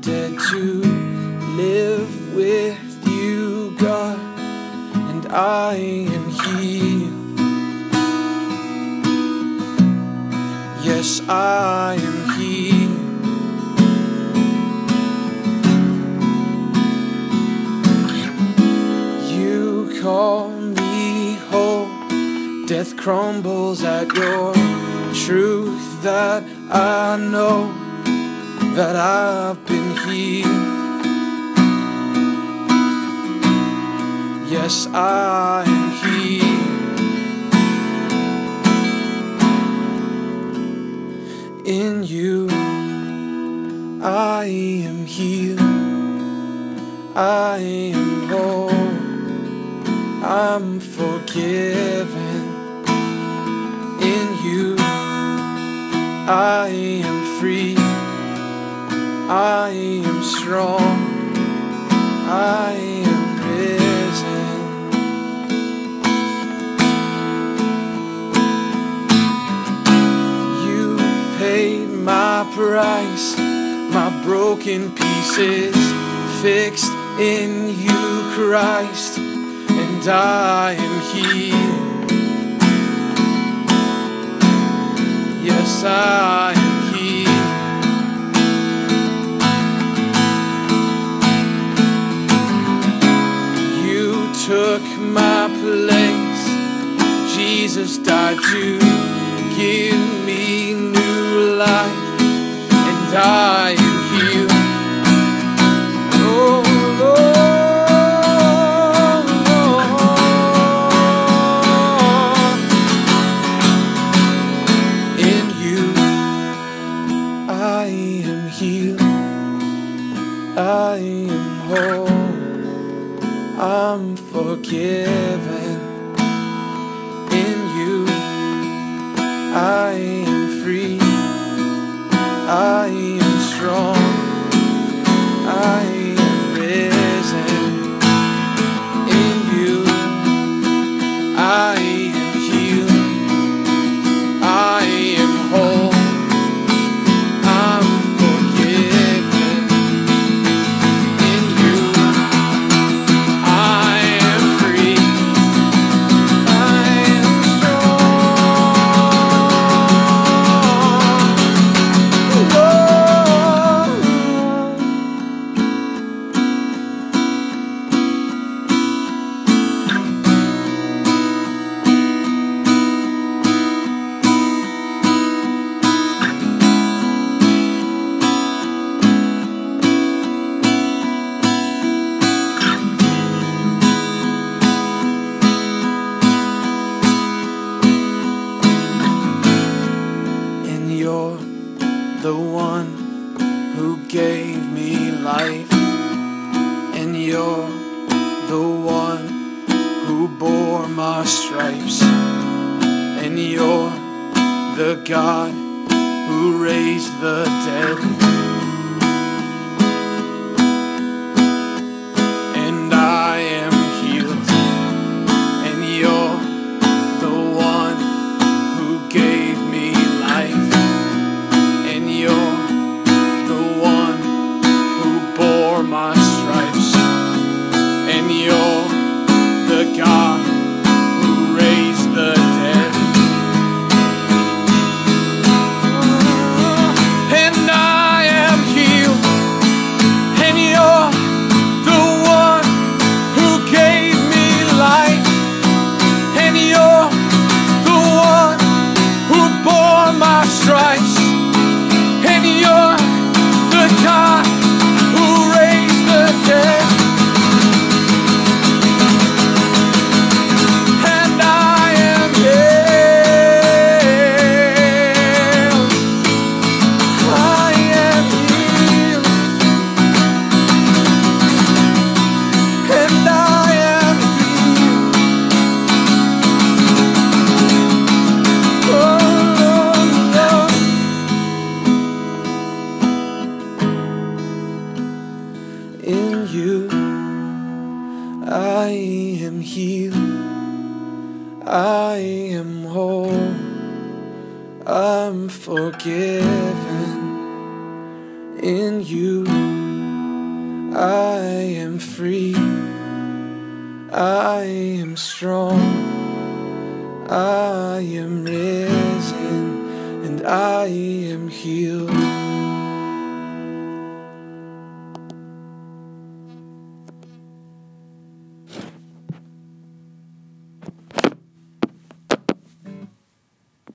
dead to live with you, God, and I am healed. Yes, I am healed. You call me whole. Death crumbles at your truth that I know that I've been healed. Yes, I am healed. In you, I am healed. I am whole. I'm forgiven. In you, I am free. I am strong. I am risen. You paid my price, my broken pieces fixed in you, Christ, and I am healed. Yes, I am Died to give me new life, and I am healed. Oh, Lord. In you, I am healed. I am whole. I'm forgiven. You're the one who gave me life, and you're the one who bore my stripes, and you're the God who raised the dead. I am whole. I'm forgiven. in you I am free, I am strong, I am risen, and I am healed.